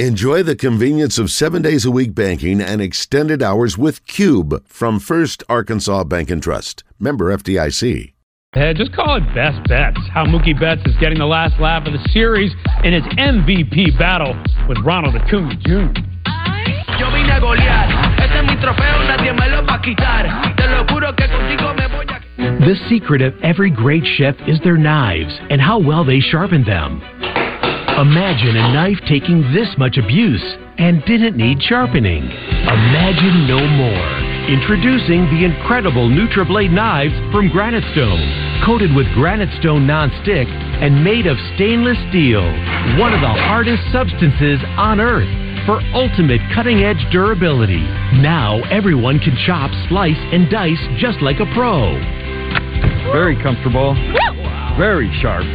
Enjoy the convenience of seven days a week banking and extended hours with Cube from First Arkansas Bank and Trust. Member FDIC. Hey, just call it best bets. How Mookie Betts is getting the last laugh of the series in his MVP battle with Ronald Acuna Jr. Yo vine a golear. Este es mi trofeo, nadie me lo va a quitar. Te lo juro que contigo me voy a... The secret of every great chef is their knives and how well they sharpen them. Imagine a knife taking this much abuse and didn't need sharpening. Imagine no more. Introducing the incredible NutriBlade knives from Granite Stone, coated with Granite Stone non-stick and made of stainless steel, one of the hardest substances on earth for ultimate cutting-edge durability. Now everyone can chop, slice, and dice just like a pro. Very comfortable. Very sharp.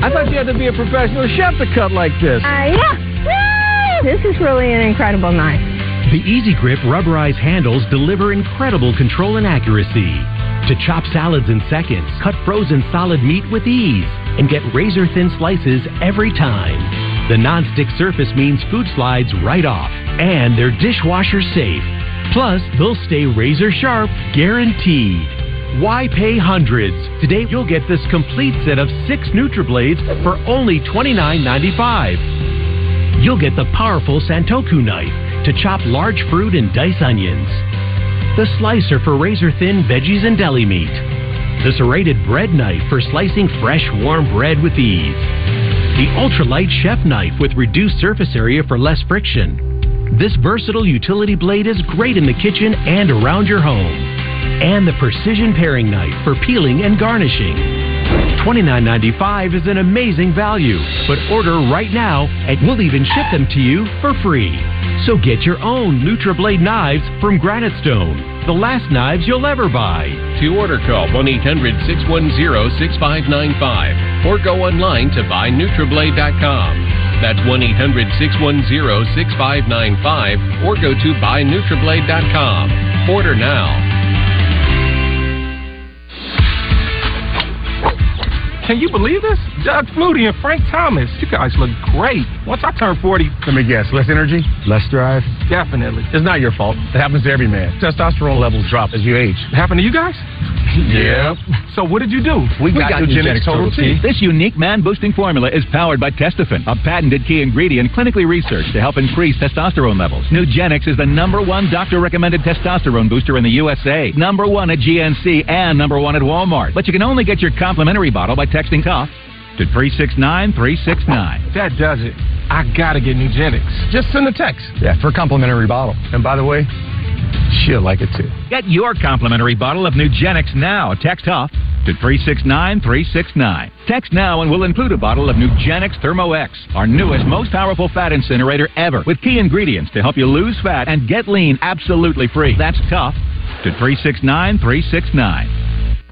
I thought you had to be a professional chef to cut like this. Uh, yeah. This is really an incredible knife. The Easy Grip rubberized handles deliver incredible control and accuracy. To chop salads in seconds, cut frozen solid meat with ease, and get razor thin slices every time. The non-stick surface means food slides right off, and they're dishwasher safe. Plus, they'll stay razor sharp, guaranteed. Why pay hundreds? Today you'll get this complete set of six NutriBlades for only $29.95. You'll get the powerful Santoku knife to chop large fruit and dice onions. The slicer for razor thin veggies and deli meat. The serrated bread knife for slicing fresh, warm bread with ease. The ultralight chef knife with reduced surface area for less friction. This versatile utility blade is great in the kitchen and around your home and the precision paring knife for peeling and garnishing. $29.95 is an amazing value, but order right now and we'll even ship them to you for free. So get your own NutriBlade knives from Granite Stone, the last knives you'll ever buy. To order, call 1-800-610-6595 or go online to buynutriblade.com. That's 1-800-610-6595 or go to buynutriblade.com. Order now. Can you believe this? Doug Flutie and Frank Thomas. You guys look great. Once I turn 40. Let me guess. Less energy? Less drive? Definitely. It's not your fault. It happens to every man. Testosterone levels drop as you age. It happened to you guys? yeah. So what did you do? We, we got, got Nugenix Total T. This unique man-boosting formula is powered by Testofen, a patented key ingredient clinically researched to help increase testosterone levels. Nugenix is the number one doctor-recommended testosterone booster in the USA, number one at GNC, and number one at Walmart. But you can only get your complimentary bottle by texting TOUGH to 369 369. That does it. I gotta get Nugenix. Just send a text. Yeah, for a complimentary bottle. And by the way, she'll like it too. Get your complimentary bottle of Nugenix now. Text TOUGH to 369 369. Text now and we'll include a bottle of Nugenix Thermo X, our newest, most powerful fat incinerator ever, with key ingredients to help you lose fat and get lean absolutely free. That's tough to 369 369.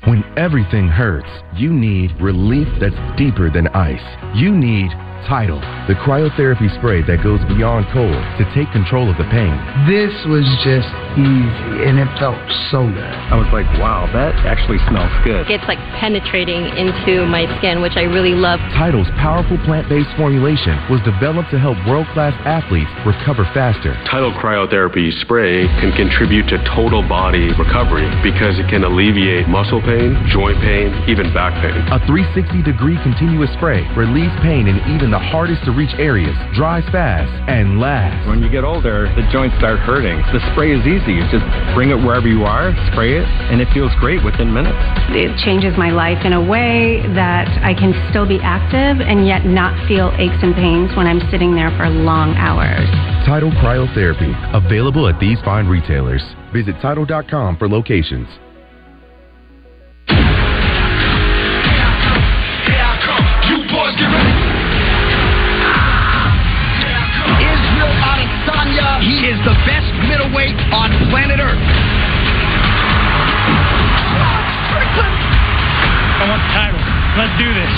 When everything hurts, you need relief that's deeper than ice. You need Tidal, the cryotherapy spray that goes beyond cold to take control of the pain. This was just easy and it felt so good. I was like, wow, that actually smells good. It's like penetrating into my skin, which I really love. Title's powerful plant based formulation was developed to help world class athletes recover faster. Title cryotherapy spray can contribute to total body recovery because it can alleviate muscle pain, joint pain, even back pain. A 360 degree continuous spray relieves pain in even the the hardest to reach areas, dries fast, and lasts. When you get older, the joints start hurting. The spray is easy. You just bring it wherever you are, spray it, and it feels great within minutes. It changes my life in a way that I can still be active and yet not feel aches and pains when I'm sitting there for long hours. Tidal Cryotherapy, available at these fine retailers. Visit Tidal.com for locations. He is the best middleweight on planet Earth. I want the title. Let's do this.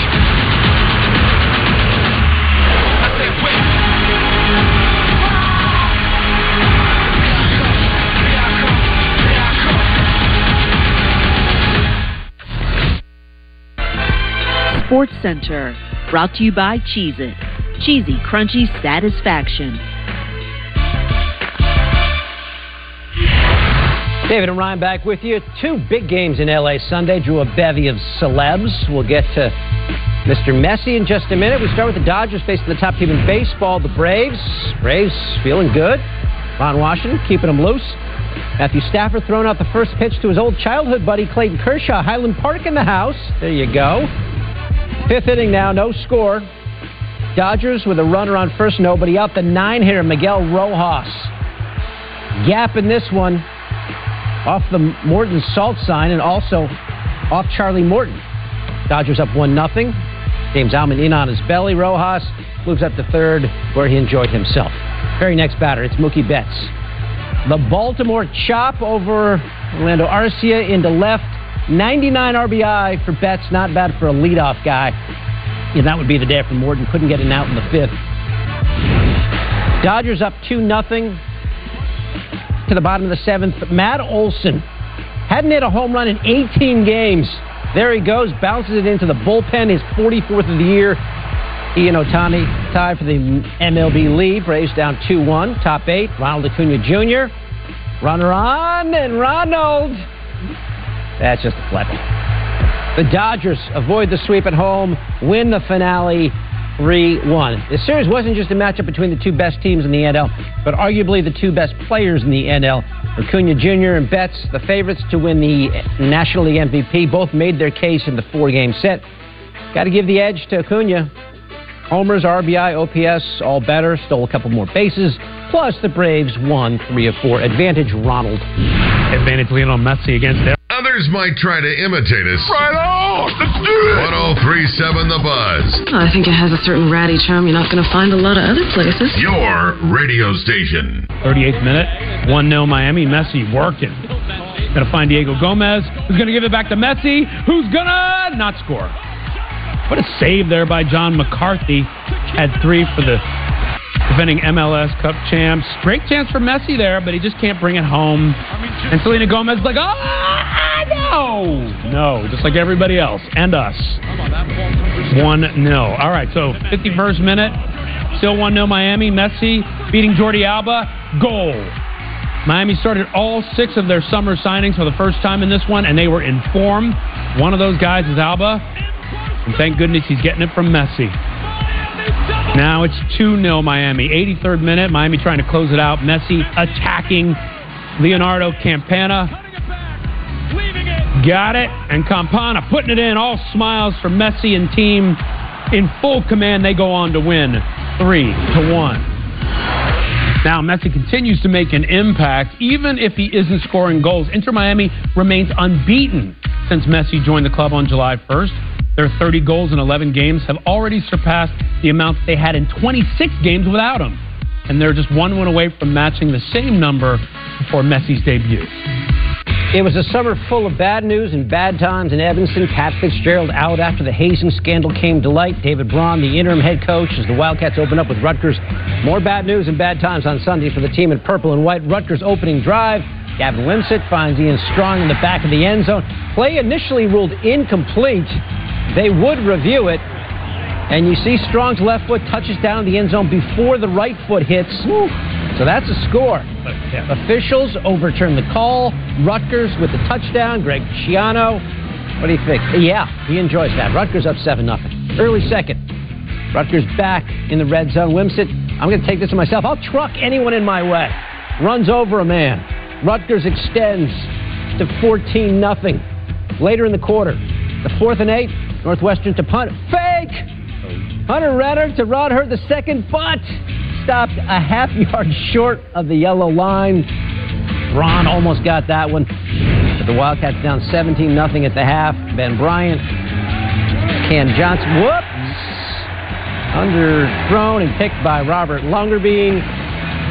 Sports Center, brought to you by Cheez It. cheesy, crunchy satisfaction. David and Ryan back with you. Two big games in LA Sunday drew a bevy of celebs. We'll get to Mr. Messi in just a minute. We start with the Dodgers facing the top team in baseball, the Braves. Braves feeling good. Ron Washington keeping them loose. Matthew Stafford throwing out the first pitch to his old childhood buddy Clayton Kershaw. Highland Park in the house. There you go. Fifth inning now, no score. Dodgers with a runner on first, nobody out. The nine hitter, Miguel Rojas. Gap in this one off the Morton salt sign and also off Charlie Morton. Dodgers up 1 0. James Outman in on his belly. Rojas moves up to third where he enjoyed himself. Very next batter, it's Mookie Betts. The Baltimore chop over Orlando Arcia into left. 99 RBI for Betts, not bad for a leadoff guy. And that would be the day for Morton. Couldn't get an out in the fifth. Dodgers up 2 0 to the bottom of the seventh. Matt Olson hadn't hit a home run in 18 games. There he goes, bounces it into the bullpen, his 44th of the year. Ian Ohtani tied for the MLB lead. Braves down 2 1. Top eight, Ronald Acuna Jr. Runner on, and Ronald. That's just a flip. The Dodgers avoid the sweep at home, win the finale 3 1. This series wasn't just a matchup between the two best teams in the NL, but arguably the two best players in the NL. Acuna Jr. and Betts, the favorites to win the National League MVP, both made their case in the four game set. Got to give the edge to Acuna. Homers, RBI, OPS, all better. Stole a couple more bases. Plus, the Braves won three of four. Advantage Ronald. Advantage Lionel Messi against them. Others might try to imitate us. Right on! Let's do it! 1037 The Buzz. Oh, I think it has a certain ratty charm you're not going to find a lot of other places. Your radio station. 38th minute, 1 0 Miami. Messi working. Gonna find Diego Gomez, who's gonna give it back to Messi, who's gonna not score. What a save there by John McCarthy. Had three for the defending MLS Cup champs. Great chance for Messi there, but he just can't bring it home. And Selena Gomez is like, oh, no. No, just like everybody else and us. 1 0. All right, so 51st minute. Still 1 0 Miami. Messi beating Jordi Alba. Goal. Miami started all six of their summer signings for the first time in this one, and they were in form. One of those guys is Alba. And thank goodness he's getting it from Messi. Now it's 2 0 Miami. 83rd minute. Miami trying to close it out. Messi attacking Leonardo Campana. Got it. And Campana putting it in. All smiles for Messi and team. In full command, they go on to win 3 to 1. Now, Messi continues to make an impact, even if he isn't scoring goals. Inter Miami remains unbeaten since Messi joined the club on July 1st. Their 30 goals in 11 games have already surpassed the amount they had in 26 games without him. And they're just one win away from matching the same number before Messi's debut. It was a summer full of bad news and bad times in Evanston. Pat Fitzgerald out after the hazing scandal came to light. David Braun, the interim head coach, as the Wildcats open up with Rutgers. More bad news and bad times on Sunday for the team in purple and white. Rutgers opening drive. Gavin Wimsatt finds Ian Strong in the back of the end zone. Play initially ruled incomplete. They would review it. And you see Strong's left foot touches down the end zone before the right foot hits. So that's a score. Yeah. Officials overturn the call. Rutgers with the touchdown. Greg Schiano. What do you think? Yeah, he enjoys that. Rutgers up 7 0. Early second. Rutgers back in the red zone. Wimsatt, I'm going to take this to myself. I'll truck anyone in my way. Runs over a man. Rutgers extends to 14 0. Later in the quarter, the fourth and eight, Northwestern to punt. Fake! Oh. Hunter Renner to Rod Heard the second, but stopped a half yard short of the yellow line. Ron almost got that one. But the Wildcats down 17 0 at the half. Ben Bryant, Cam Johnson, whoops! Underthrown and picked by Robert Longerbeam.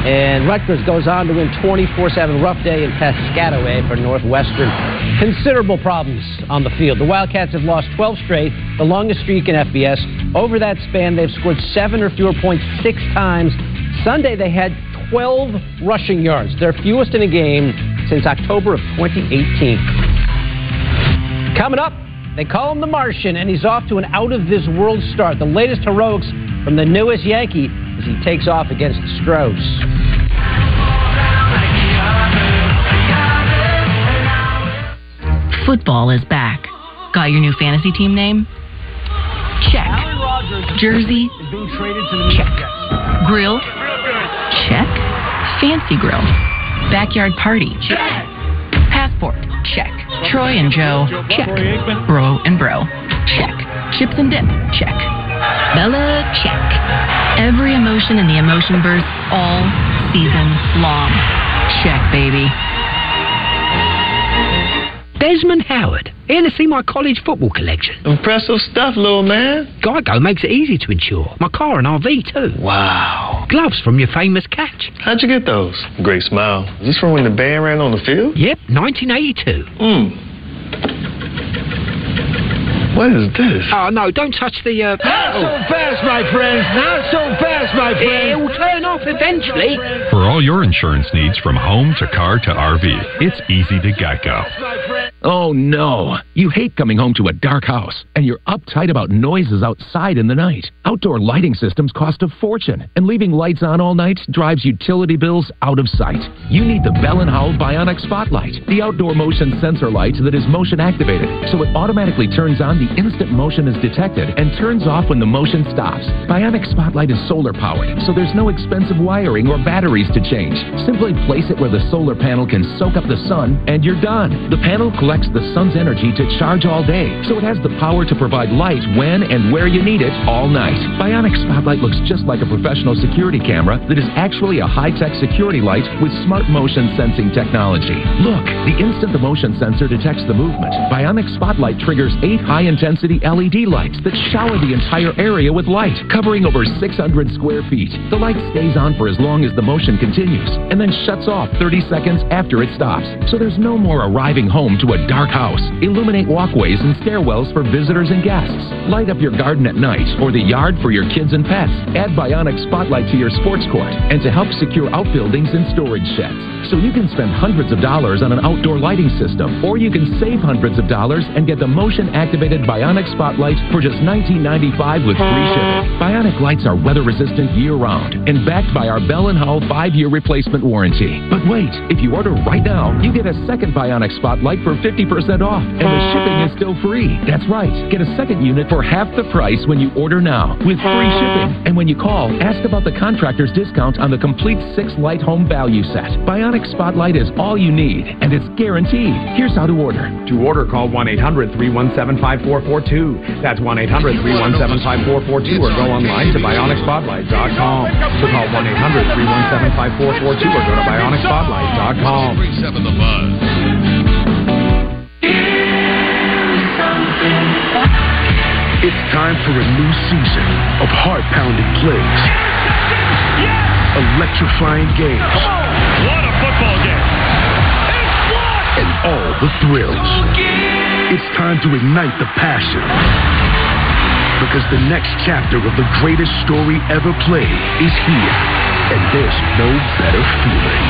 And Rutgers goes on to win 24 7. Rough day in Piscataway for Northwestern. Considerable problems on the field. The Wildcats have lost 12 straight, the longest streak in FBS. Over that span, they've scored seven or fewer points six times. Sunday, they had 12 rushing yards, their fewest in a game since October of 2018. Coming up, They call him the Martian, and he's off to an out of this world start. The latest heroics from the newest Yankee as he takes off against Stros. Football is back. Got your new fantasy team name? Check. Jersey? Check. Grill? Check. Fancy grill. Backyard party? Check. Passport? Check. Troy and Joe? Check. Bro and bro? Check. Chips and dip? Check. Bella? Check. Every emotion in the emotion burst all season long. Check, baby. Desmond Howard, here to see my college football collection. Impressive stuff, little man. Geico makes it easy to insure. My car and RV too. Wow. Gloves from your famous catch. How'd you get those? Great smile. Is this from when the band ran on the field? Yep, 1982. Hmm. What is this? Oh no, don't touch the. Uh... Not so fast, my friends. Not so fast, my friends. It will turn off eventually. For all your insurance needs from home to car to RV, it's easy to Geico. Oh no! You hate coming home to a dark house, and you're uptight about noises outside in the night. Outdoor lighting systems cost a fortune, and leaving lights on all night drives utility bills out of sight. You need the Bell & Howell Bionic Spotlight, the outdoor motion sensor light that is motion activated, so it automatically turns on the instant motion is detected and turns off when the motion stops. Bionic Spotlight is solar powered, so there's no expensive wiring or batteries to change. Simply place it where the solar panel can soak up the sun, and you're done. The panel collects the sun's energy to charge all day, so it has the power to provide light when and where you need it all night. Bionic Spotlight looks just like a professional security camera that is actually a high-tech security light with smart motion sensing technology. Look, the instant the motion sensor detects the movement, Bionic Spotlight triggers eight high-intensity LED lights that shower the entire area with light, covering over 600 square feet. The light stays on for as long as the motion continues, and then shuts off 30 seconds after it stops. So there's no more arriving home to a dark house. Illuminate walkways and stairwells for visitors and guests. Light up your garden at night or the yard for your kids and pets. Add Bionic Spotlight to your sports court and to help secure outbuildings and storage sheds. So you can spend hundreds of dollars on an outdoor lighting system, or you can save hundreds of dollars and get the motion activated Bionic Spotlight for just $19.95 with free shipping. Bionic lights are weather resistant year round and backed by our Bell & Howell 5 year replacement warranty. But wait, if you order right now, you get a second Bionic Spotlight for 50% off, and the shipping is still free. That's right, get a second unit for half the price when you order now with free shipping. And when you call, ask about the contractor's discount on the complete six light home value set. Bionic Spotlight is all you need, and it's guaranteed. Here's how to order. To order, call 1 800 317 5442. That's 1 800 317 5442 or go online to bionicspotlight.com. So call 1 800 317 5442 or go to bionicspotlight.com. 37 The Buzz. It's time for a new season of heart pounding plays, electrifying games, What a football game. and all the thrills. It's time to ignite the passion. Because the next chapter of the greatest story ever played is here. And there's no better feeling.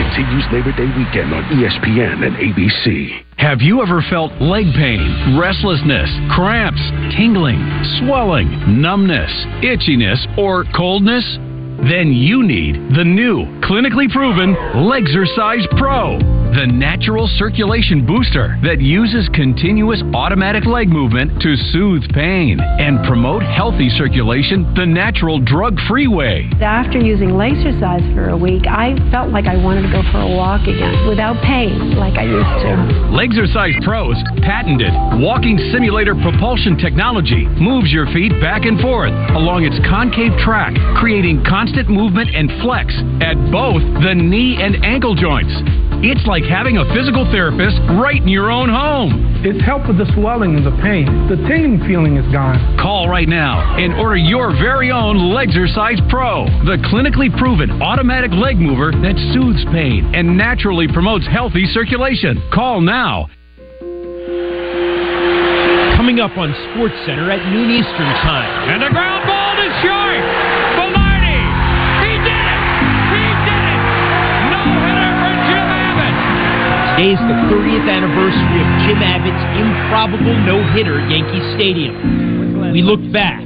Continues Labor Day weekend on ESPN and ABC. Have you ever felt leg pain, restlessness, cramps, tingling, swelling, numbness, itchiness, or coldness? Then you need the new, clinically proven Legzercise Pro, the natural circulation booster that uses continuous automatic leg movement to soothe pain and promote healthy circulation the natural drug-free way. After using Legzercise for a week, I felt like I wanted to go for a walk again without pain like I used to. Legzercise Pro's patented walking simulator propulsion technology moves your feet back and forth along its concave track, creating constant movement and flex at both the knee and ankle joints. It's like having a physical therapist right in your own home. It's helped with the swelling and the pain. The tingling feeling is gone. Call right now and order your very own Legzercise Pro, the clinically proven automatic leg mover that soothes pain and naturally promotes healthy circulation. Call now Coming up on Sports Center at noon Eastern Time. And the ground ball to short. Today is the 30th anniversary of Jim Abbott's improbable no-hitter at Yankee Stadium. We look back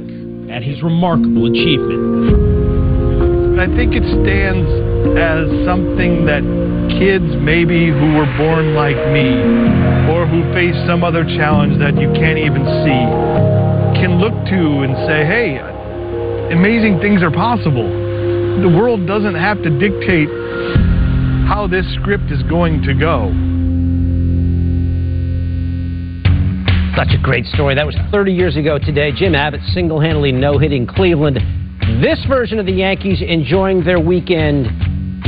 at his remarkable achievement. I think it stands as something that kids maybe who were born like me or who face some other challenge that you can't even see can look to and say, hey, amazing things are possible. The world doesn't have to dictate how this script is going to go. Such a great story. That was 30 years ago today. Jim Abbott single handedly no hitting Cleveland. This version of the Yankees enjoying their weekend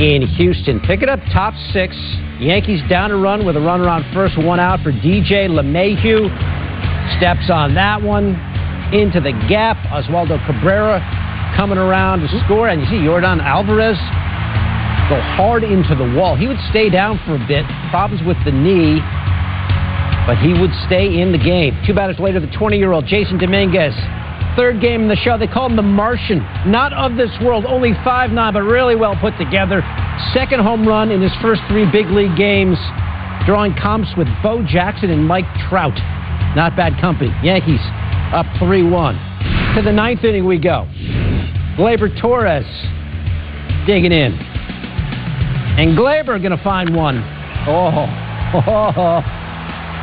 in Houston. Pick it up, top six. Yankees down a run with a runner on first, one out for DJ LeMahieu. Steps on that one into the gap. Oswaldo Cabrera coming around to score. And you see Yordan Alvarez go hard into the wall. He would stay down for a bit, problems with the knee, but he would stay in the game. Two batters later, the 20 year old Jasson Dominguez. Third game in the show, they call him the Martian. Not of this world, only 5'9, but really well put together. Second home run in his first three big league games, drawing comps with Bo Jackson and Mike Trout. Not bad company. Yankees up 3 1. To the ninth inning we go. Gleyber Torres digging in. And Gleyber going to find one. Oh, oh,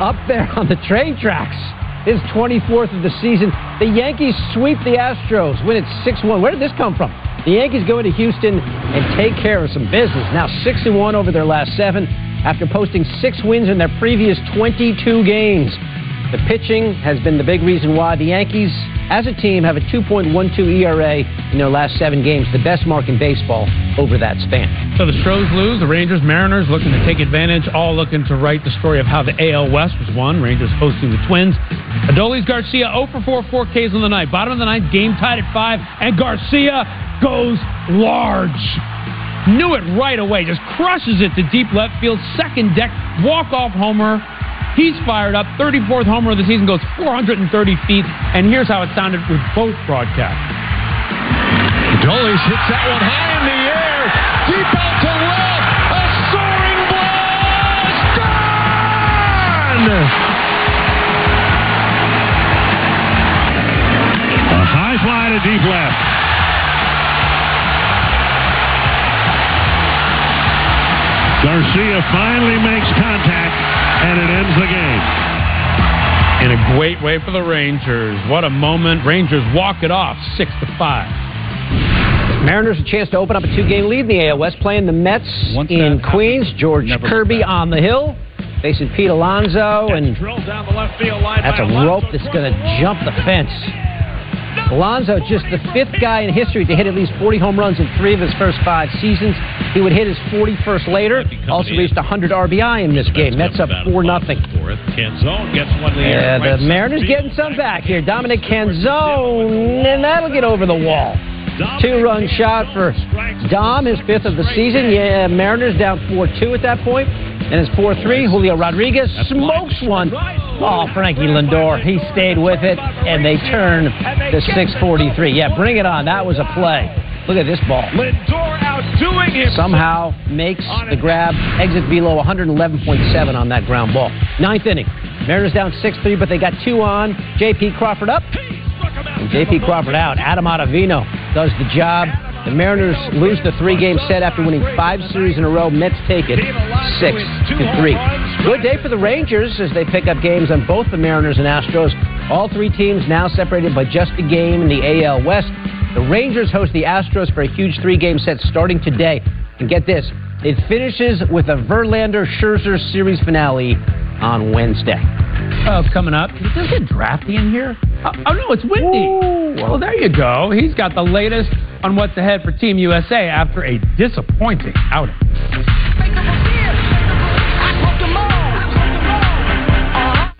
up there on the train tracks. His 24th of the season. The Yankees sweep the Astros, win it 6 1. Where did this come from? The Yankees go into Houston and take care of some business. Now 6 1 over their last seven after posting six wins in their previous 22 games. The pitching has been the big reason why the Yankees, as a team, have a 2.12 ERA in their last seven games, the best mark in baseball over that span. So the Stros lose, the Rangers, Mariners looking to take advantage, all looking to write the story of how the AL West was won. Rangers hosting the Twins. Adolis Garcia 0 for 4, 4 Ks on the night. Bottom of the ninth, game tied at 5, and Garcia goes large. Knew it right away, just crushes it to deep left field, second deck, walk off homer. He's fired up. 34th homer of the season goes 430 feet. And here's how it sounded with both broadcasts. Dolis hits that one high in the air. Deep out to left. A soaring blast. Gone! A high fly to deep left. Garcia finally makes contact, and it ends the game. In a great way for the Rangers. What a moment. Rangers walk it off 6 to 5. Mariners a chance to open up a two-game lead in the AL West, playing the Mets in Queens. George Kirby on the hill, facing Pete Alonso, and that's a rope that's going to jump the fence. Alonso, just the fifth guy in history to hit at least 40 home runs in three of his first five seasons. He would hit his 41st later. Also reached 100 RBI in this game. Mets up 4 nothing. Canzone gets one the Yeah, the Mariners getting some back here. Dominic Canzone, and that'll get over the wall. Two run shot for Dom, his fifth of the season. Yeah, Mariners down 4 2 at that point. And it's 4 3. Julio Rodriguez smokes one. Oh, Frankie Lindor. He stayed with it, and they turn to 643. Yeah, bring it on. That was a play. Look at this ball. Lindor outdoing him. Somehow makes the grab. Exit velo 111.7 on that ground ball. Ninth inning. Mariners down 6 3, but they got two on. J.P. Crawford up. And J.P. Crawford out. Adam Ottavino does the job. The Mariners lose the three game set after winning five series in a row. Mets take it 6 to 3. Good day for the Rangers as they pick up games on both the Mariners and Astros. All three teams now separated by just a game in the AL West. The Rangers host the Astros for a huge three game set starting today. And get this, it finishes with a Verlander Scherzer series finale on Wednesday. Oh, it's coming up. Does it get drafty in here? Oh, oh, no, it's windy. Well, there you go. He's got the latest on what's ahead for Team USA after a disappointing outing.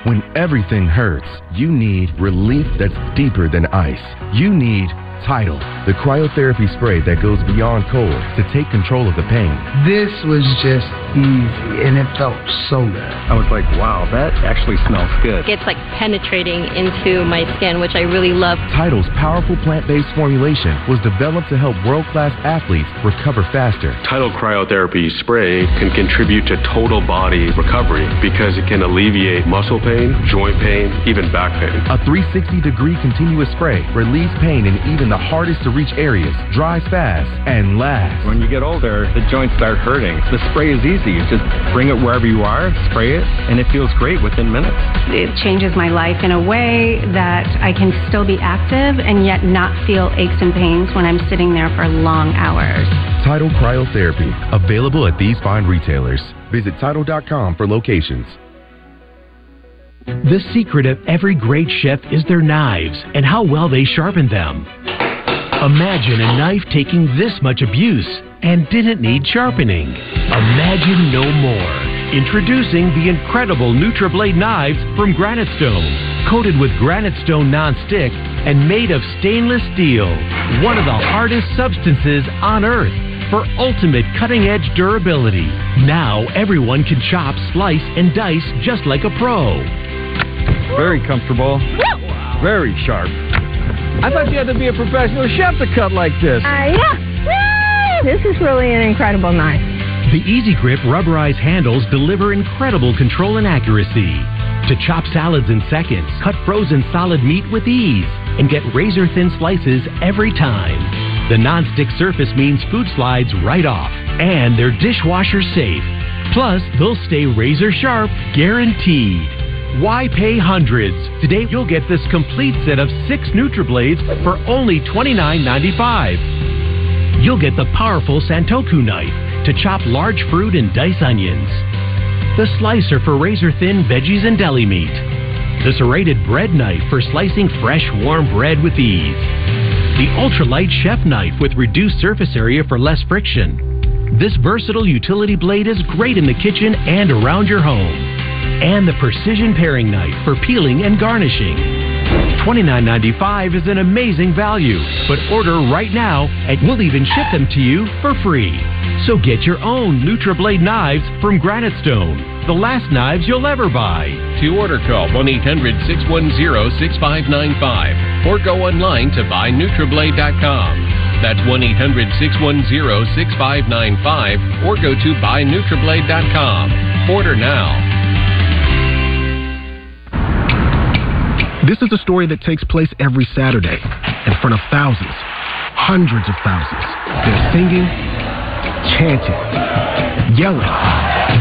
When everything hurts, you need relief that's deeper than ice. You need Title. the cryotherapy spray that goes beyond cold to take control of the pain. This was just easy, and it felt so good. I was like, wow, that actually smells good. It's like penetrating into my skin, which I really love. Title's powerful plant-based formulation was developed to help world-class athletes recover faster. Tidal cryotherapy spray can contribute to total body recovery because it can alleviate muscle pain, joint pain, even back pain. A 360-degree continuous spray relieves pain in even the hardest to reach areas, dries fast, and lasts. When you get older, the joints start hurting. The spray is easy. You just bring it wherever you are, spray it, and it feels great within minutes. It changes my life in a way that I can still be active and yet not feel aches and pains when I'm sitting there for long hours. Tidal Cryotherapy, available at these fine retailers. Visit Tidal.com for locations. The secret of every great chef is their knives and how well they sharpen them. Imagine a knife taking this much abuse and didn't need sharpening. Imagine no more. Introducing the incredible NutriBlade knives from Granite Stone, coated with Granite Stone non-stick and made of stainless steel, one of the hardest substances on earth for ultimate cutting-edge durability. Now everyone can chop, slice, and dice just like a pro. Very comfortable. Very sharp. I thought you had to be a professional chef to cut like this. Uh, yeah. This is really an incredible knife. The Easy Grip rubberized handles deliver incredible control and accuracy. To chop salads in seconds, cut frozen solid meat with ease, and get razor thin slices every time. The non-stick surface means food slides right off, and they're dishwasher safe. Plus, they'll stay razor sharp, guaranteed. Why pay hundreds? Today you'll get this complete set of six NutriBlades for only $29.95. You'll get the powerful Santoku knife to chop large fruit and dice onions. The slicer for razor thin veggies and deli meat. The serrated bread knife for slicing fresh, warm bread with ease. The ultralight chef knife with reduced surface area for less friction. This versatile utility blade is great in the kitchen and around your home and the precision paring knife for peeling and garnishing. $29.95 is an amazing value, but order right now and we'll even ship them to you for free. So get your own NutriBlade knives from Granite Stone, the last knives you'll ever buy. To order, call 1-800-610-6595 or go online to buynutriblade.com. That's 1-800-610-6595 or go to buynutriblade.com. Order now. This is a story that takes place every Saturday in front of thousands, hundreds of thousands. They're singing, chanting, yelling,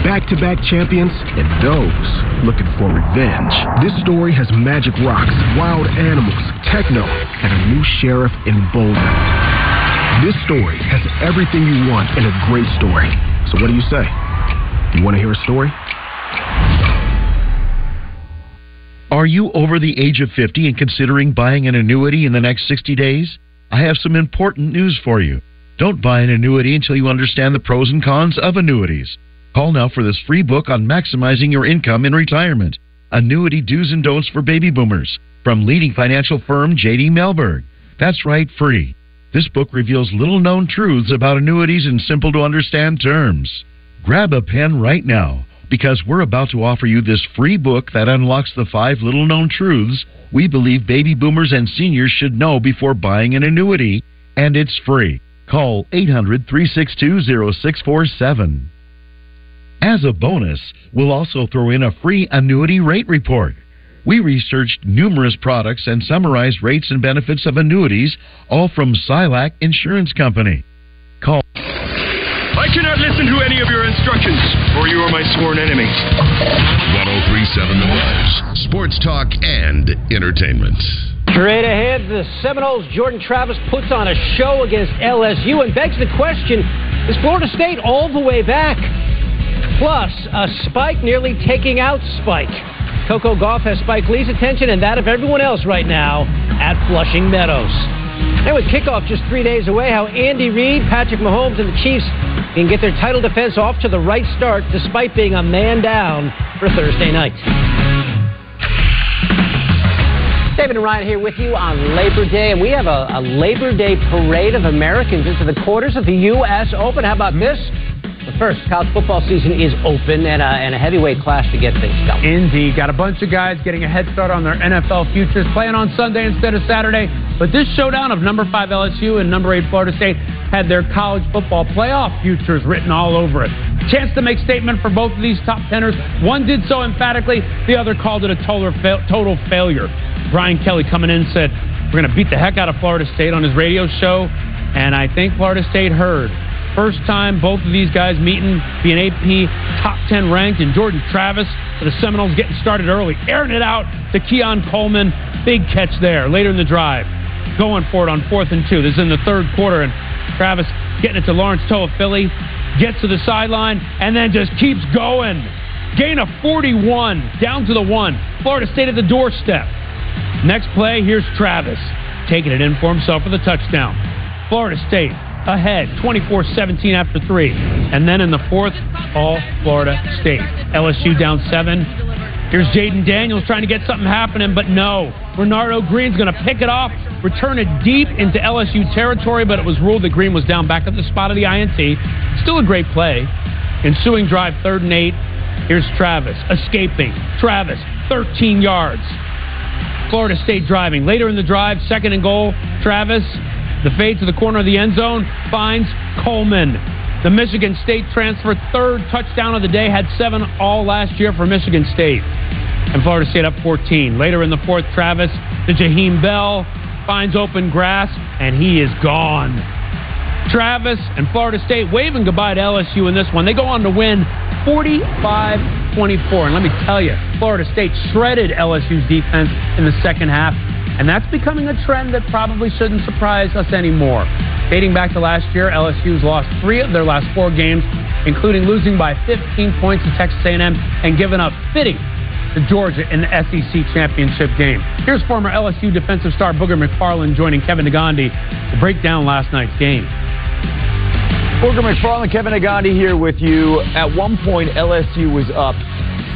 back to back champions, and those looking for revenge. This story has magic rocks, wild animals, techno, and a new sheriff in Boulder. This story has everything you want in a great story. So, what do you say? You want to hear a story? Are you over the age of 50 and considering buying an annuity in the next 60 days? I have some important news for you. Don't buy an annuity until you understand the pros and cons of annuities. Call now for this free book on maximizing your income in retirement. Annuity Do's and Don'ts for Baby Boomers from leading financial firm JD Mellberg. That's right, free. This book reveals little known truths about annuities in simple to understand terms. Grab a pen right now because we're about to offer you this free book that unlocks the five little known truths we believe baby boomers and seniors should know before buying an annuity, and it's free. Call 800 362 0647. As a bonus, we'll also throw in a free annuity rate report. We researched numerous products and summarized rates and benefits of annuities, all from Silac Insurance Company. Call. I cannot listen to any of your instructions, or you are my sworn enemy. 1037 The Buzz. Sports talk and entertainment. Straight ahead, the Seminoles' Jordan Travis puts on a show against LSU and begs the question is Florida State all the way back? Plus, a spike nearly taking out Spike. Coco Gauff has Spike Lee's attention and that of everyone else right now at Flushing Meadows. And with kickoff just three days away, how Andy Reid, Patrick Mahomes, and the Chiefs can get their title defense off to the right start despite being a man down for Thursday night. David and Ryan here with you on Labor Day, and we have a, a Labor Day parade of Americans into the quarters of the U.S. Open. How about this? But first, college football season is open and a, and a heavyweight clash to get things going. Indeed. Got a bunch of guys getting a head start on their NFL futures, playing on Sunday instead of Saturday. But this showdown of number five LSU and number eight Florida State had their college football playoff futures written all over it. Chance to make statement for both of these top teners. One did so emphatically, the other called it a total, total failure. Brian Kelly coming in said, We're going to beat the heck out of Florida State on his radio show. And I think Florida State heard. First time both of these guys meeting, being AP top 10 ranked, and Jordan Travis for the Seminoles getting started early, airing it out to Keon Coleman. Big catch there later in the drive. Going for it on fourth and two. This is in the third quarter, and Travis getting it to Lawrence Toafili, gets to the sideline, and then just keeps going. Gain of 41, down to the one. Florida State at the doorstep. Next play, here's Travis taking it in for himself for the touchdown. Florida State ahead 24 17 after three. And then in the fourth, all Florida State. LSU down seven. Here's Jayden Daniels trying to get something happening, but no. Renardo Green's going to pick it off, return it deep into LSU territory, but it was ruled that Green was down back at the spot of the INT. Still a great play. Ensuing drive, third and eight. Here's Travis escaping. Travis, 13 yards. Florida State driving. Later in the drive, second and goal. Travis the fade to the corner of the end zone finds Coleman. The Michigan State transfer, third touchdown of the day, had seven all last year for Michigan State. And Florida State up 14. Later in the fourth, Travis to Jaheim Bell finds open grass, and he is gone. Travis and Florida State waving goodbye to LSU in this one. They go on to win 45 24. And let me tell you, Florida State shredded LSU's defense in the second half. And that's becoming a trend that probably shouldn't surprise us anymore. Dating back to last year, LSU's lost three of their last four games, including losing by 15 points to Texas A&M and giving up fitting to Georgia in the SEC championship game. Here's former LSU defensive star Booger McFarland joining Kevin Negandhi to break down last night's game. Booger McFarland, Kevin Negandhi here with you. At one point, LSU was up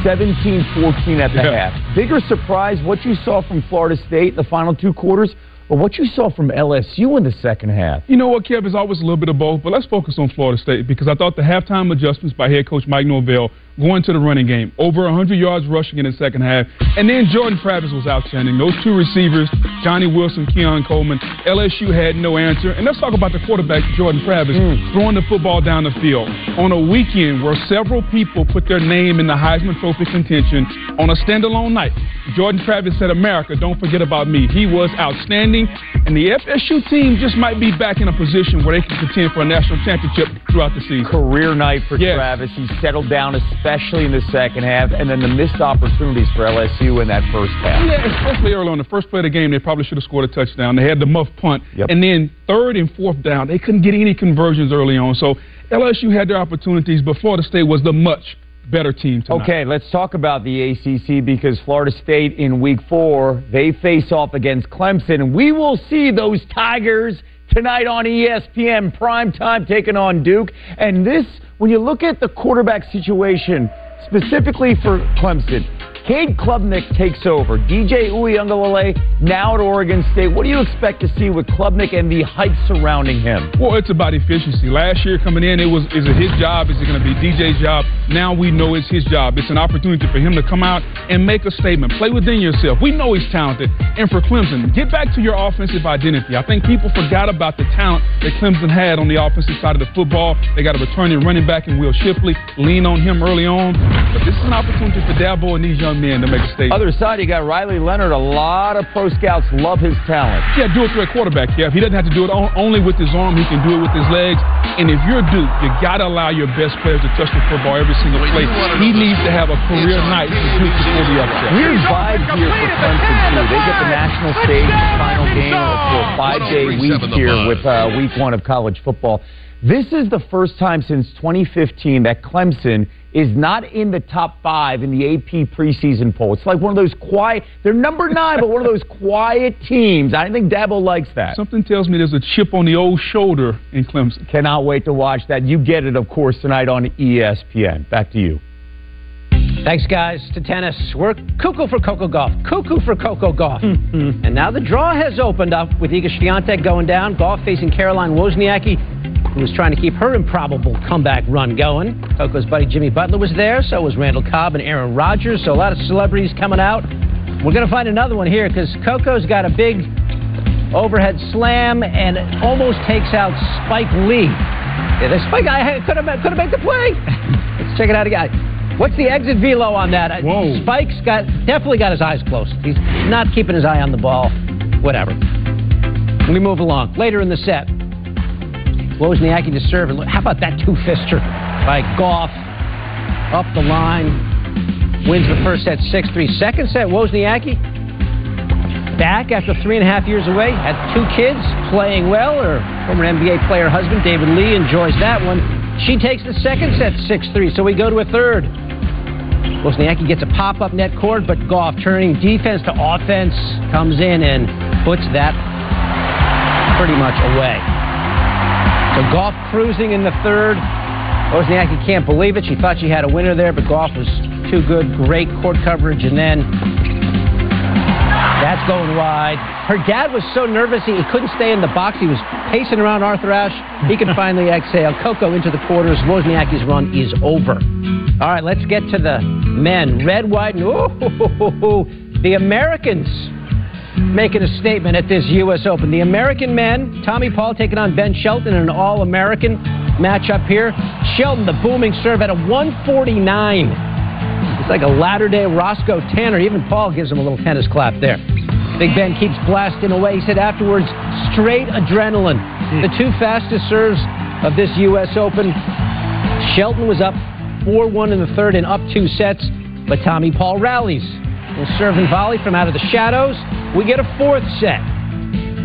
17-14 at the yeah. half. Bigger surprise, what you saw from Florida State in the final two quarters, or what you saw from LSU in the second half? You know what, Kev, is always a little bit of both, but let's focus on Florida State because I thought the halftime adjustments by head coach Mike Norvell going to the running game. Over 100 yards rushing in the second half. And then Jordan Travis was outstanding. Those two receivers, Johnny Wilson, Keon Coleman, LSU had no answer. And let's talk about the quarterback, Jordan Travis, mm. throwing the football down the field. On a weekend where several people put their name in the Heisman Trophy contention on a standalone night, Jordan Travis said, America, don't forget about me. He was outstanding. And the FSU team just might be back in a position where they can contend for a national championship throughout the season. Career night for yes. Travis. He settled down, especially especially in the second half, and then the missed opportunities for LSU in that first half. Yeah, especially early on. The first play of the game, they probably should have scored a touchdown. They had the muff punt. Yep. And then third and fourth down, they couldn't get any conversions early on. So LSU had their opportunities, but Florida State was the much better team tonight. Okay, let's talk about the ACC because Florida State in week four, they face off against Clemson. We will see those Tigers tonight on ESPN prime time taking on Duke. And this – when you look at the quarterback situation, specifically for Clemson, Cade Klubnik takes over. DJ Uiagalelei now at Oregon State. What do you expect to see with Klubnik and the hype surrounding him? Well, it's about efficiency. Last year coming in, it was is it his job? Is it going to be DJ's job? Now we know it's his job. It's an opportunity for him to come out and make a statement. Play within yourself. We know he's talented. And for Clemson, get back to your offensive identity. I think people forgot about the talent that Clemson had on the offensive side of the football. They got a returning running back in Will Shipley. Lean on him early on. But this is an opportunity for Dabo and these young men to make a statement. Other side, you got Riley Leonard. A lot of pro scouts love his talent. Yeah, dual threat quarterback. Yeah, he doesn't have to do it only with his arm. He can do it with his legs. And if you're Duke, you got to allow your best players to touch the football every single play. He needs to have a career night to Duke before the upset. Weird vibe here for Clemson too. They get the national stage, the final game for a five-day week here with uh, week one of college football. This is the first time since 2015 that Clemson is not in the top five in the AP preseason poll. It's like one of those quiet, they're number nine, but one of those quiet teams. I think Dabo likes that. Something tells me there's a chip on the old shoulder in Clemson. Cannot wait to watch that. You get it, of course, tonight on ESPN. Back to you. Thanks, guys, to tennis. We're cuckoo for Coco Gauff. Cuckoo for Coco Gauff. and now the draw has opened up with Iga Swiatek going down. Gauff facing Caroline Wozniacki, who was trying to keep her improbable comeback run going. Coco's buddy Jimmy Butler was there. So was Randall Cobb and Aaron Rodgers. So a lot of celebrities coming out. We're going to find another one here because Coco's got a big overhead slam and almost takes out Spike Lee. Yeah, the Spike guy could have could have made the play. Let's check it out again. What's the exit velo on that? Uh, Whoa. Spike's got definitely got his eyes closed. He's not keeping his eye on the ball. Whatever. We move along. Later in the set, Wozniacki to serve. And look, how about that two-fister by Gauff up the line? Wins the first set 6-3. Second set, Wozniacki back after three and a half years away. Had two kids playing well. Her former NBA player husband, David Lee, enjoys that one. She takes the second set 6-3, so we go to a third. Wozniacki gets a pop-up net cord, but Gauff turning defense to offense comes in and puts that pretty much away. So Gauff cruising in the third. Wozniacki can't believe it. She thought she had a winner there, but Gauff was too good. Great court coverage, and then that's going wide. Her dad was so nervous he, he couldn't stay in the box. He was pacing around Arthur Ashe. He can finally exhale. Coco into the quarters. Wozniacki's run is over. All right, let's get to the men. Red, white, and ooh, the Americans making a statement at this U.S. Open. The American men, Tommy Paul taking on Ben Shelton in an All-American matchup here. Shelton, the booming serve at a 149. It's like a latter-day Roscoe Tanner. Even Paul gives him a little tennis clap there. Big Ben keeps blasting away. He said afterwards, straight adrenaline. Hmm. The two fastest serves of this U.S. Open. Shelton was up 4-1 in the third and up two sets, but Tommy Paul rallies. Will serve and volley from out of the shadows. We get a fourth set.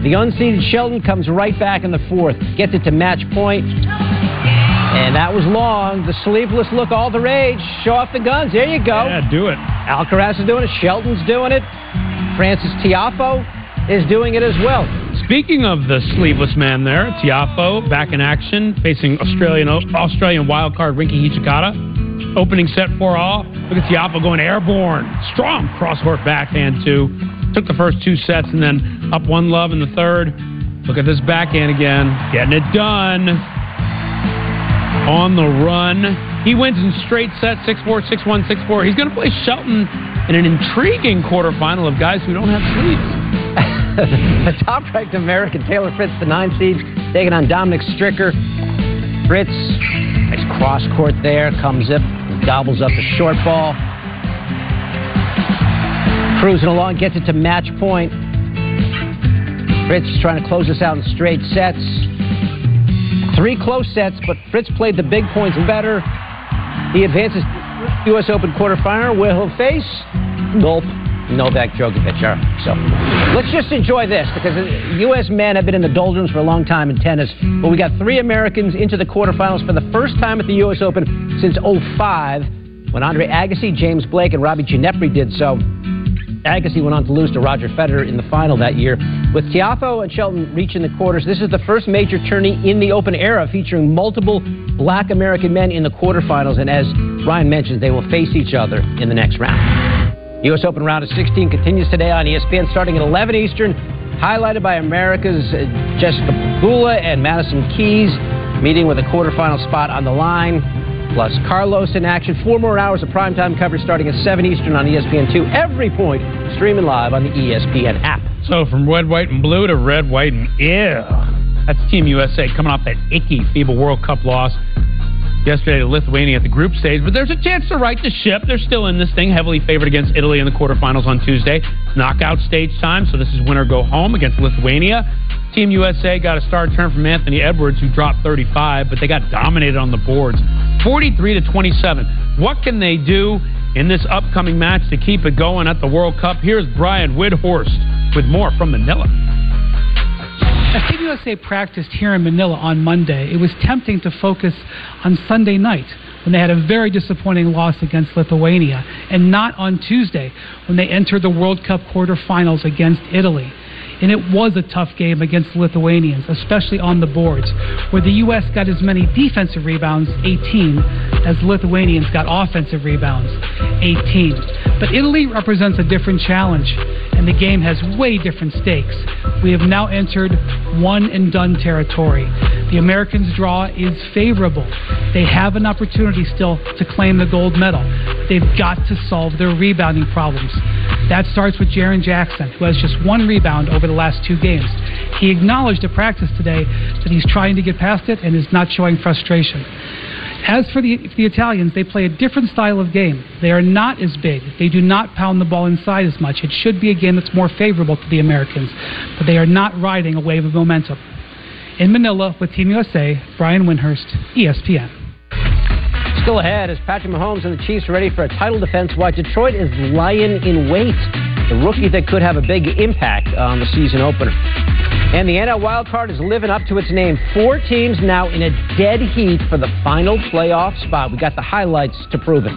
The unseeded Shelton comes right back in the fourth, gets it to match point. And that was long. The sleeveless look all the rage. Show off the guns. There you go. Yeah, do it. Alcaraz is doing it. Shelton's doing it. Frances Tiafoe is doing it as well. Speaking of the sleeveless man there, Tiafoe back in action, facing Australian Australian wildcard Rinky Hijikata. Opening set for all. Look at Tiafoe going airborne. Strong crosscourt backhand too. Took the first two sets and then up one love in the third. Look at this backhand again. Getting it done. On the run. He wins in straight sets 6-4, 6-1, 6-4. He's going to play Shelton in an intriguing quarterfinal of guys who don't have sleeves. the top-ranked American Taylor Fritz, the nine seed, taking on Dominic Stricker. Fritz, nice cross court there, comes up, gobbles up the short ball. Cruising along, gets it to match point. Fritz trying to close this out in straight sets. Three close sets, but Fritz played the big points better. He advances U.S. Open quarterfinal where he'll face Gulp Novak Djokovic. All right, so let's just enjoy this because U.S. men have been in the doldrums for a long time in tennis. But we got three Americans into the quarterfinals for the first time at the U.S. Open since 05 when Andre Agassi, James Blake, and Robby Ginepri did so. Agassi went on to lose to Roger Federer in the final that year. With Tiafoe and Shelton reaching the quarters, this is the first major tourney in the Open era featuring multiple black American men in the quarterfinals. And as Ryan mentioned, they will face each other in the next round. U.S. Open round of 16 continues today on ESPN starting at 11 Eastern, highlighted by America's uh, Jessica Pegula and Madison Keys meeting with a quarterfinal spot on the line plus Carlos in action. Four more hours of primetime coverage starting at 7 Eastern on ESPN2. Every point streaming live on the ESPN app. So from red, white, and blue to red, white, and ew. That's Team USA coming off that icky FIBA World Cup loss yesterday to Lithuania at the group stage. But there's a chance to right the ship. They're still in this thing, heavily favored against Italy in the quarterfinals on Tuesday. Knockout stage time, so this is winner go home against Lithuania. Team USA got a star turn from Anthony Edwards, who dropped 35, but they got dominated on the boards. 43 to 27. What can they do in this upcoming match to keep it going at the World Cup? Here's Brian Windhorst with more from Manila. As Team USA practiced here in Manila on Monday, it was tempting to focus on Sunday night when they had a very disappointing loss against Lithuania, and not on Tuesday when they entered the World Cup quarterfinals against Italy. And it was a tough game against the Lithuanians, especially on the boards, where the U.S. got as many defensive rebounds, 18, as Lithuanians got offensive rebounds, 18. But Italy represents a different challenge, and the game has way different stakes. We have now entered one and done territory. The Americans' draw is favorable. They have an opportunity still to claim the gold medal. They've got to solve their rebounding problems. That starts with Jaren Jackson, who has just one rebound over the last two games. He acknowledged at practice today that he's trying to get past it and is not showing frustration. As for the, the Italians, they play a different style of game. They are not as big. They do not pound the ball inside as much. It should be a game that's more favorable to the Americans, but they are not riding a wave of momentum. In Manila with Team USA, Brian Windhorst, ESPN. Still ahead as Patrick Mahomes and the Chiefs are ready for a title defense while Detroit is lying in wait. The rookie that could have a big impact on the season opener. And the NL wildcard is living up to its name. Four teams now in a dead heat for the final playoff spot. We got the highlights to prove it.